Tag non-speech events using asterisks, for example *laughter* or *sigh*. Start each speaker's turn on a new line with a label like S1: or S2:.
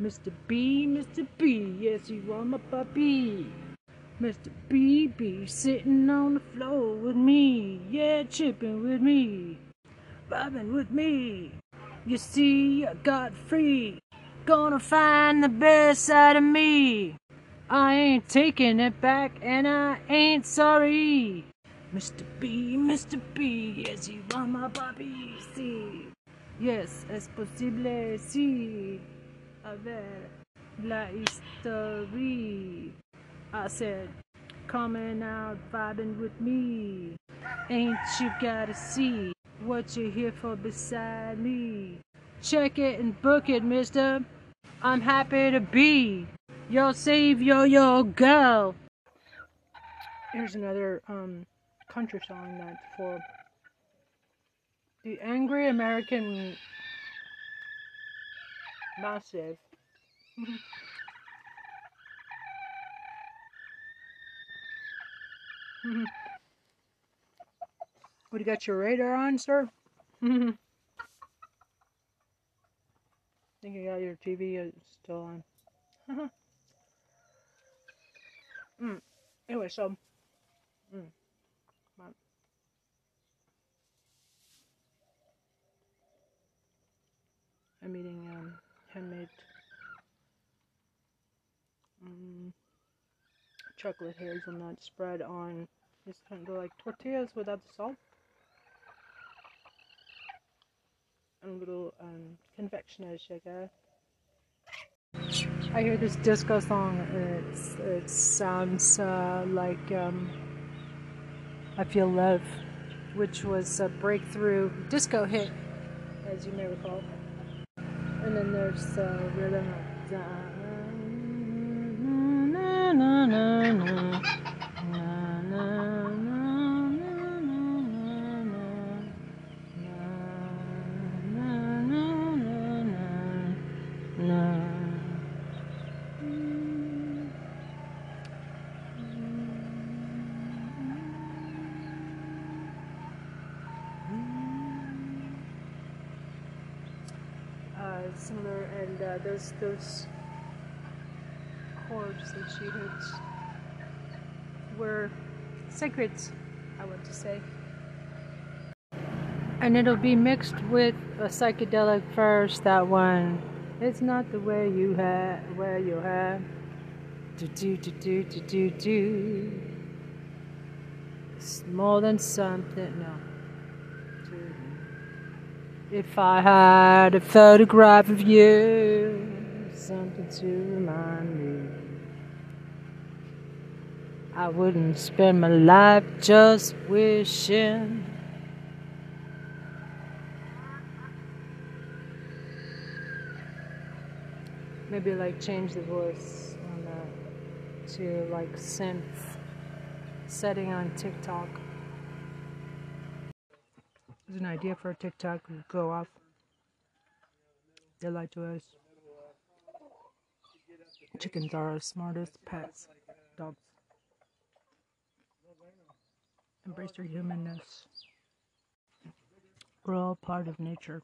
S1: Mr. B, Mr. B, yes, you are my puppy. Mr. B, B, sitting on the floor with me, yeah, chipping with me, bobbing with me. You see, I got free, gonna find the best side of me. I ain't taking it back, and I ain't sorry. Mr. B, Mr. B, yes, you are my puppy, See, Yes, es posible, sí. A ver, la historia. I said, coming out vibing with me. Ain't you gotta see what you're here for beside me? Check it and book it, mister. I'm happy to be your savior, your girl. Here's another um, country song that's for the angry American massive. *laughs* what, you got your radar on, sir? I *laughs* think you got your TV still on. *laughs* mm. Anyway, so. Mm. I'm eating handmade um, chocolate hazelnut spread on just kind of like tortillas without the salt. And a little um, confectioner's sugar. I hear this disco song. It's, it sounds uh, like um, I Feel Love, which was a breakthrough disco hit, as you may recall. And there's the rhythm of na similar, and uh, those those chords that she hits were sacred. I want to say, and it'll be mixed with a psychedelic first. That one, it's not the way you have, where you have. Do do do do do do do. It's more than something. No. If I had a photograph of you, something to remind me, I wouldn't spend my life just wishing. Maybe like change the voice on that to like synth setting on TikTok an idea for a TikTok go off. They lie to us. Chickens are our smartest pets. Dogs. Embrace your humanness. We're all part of nature.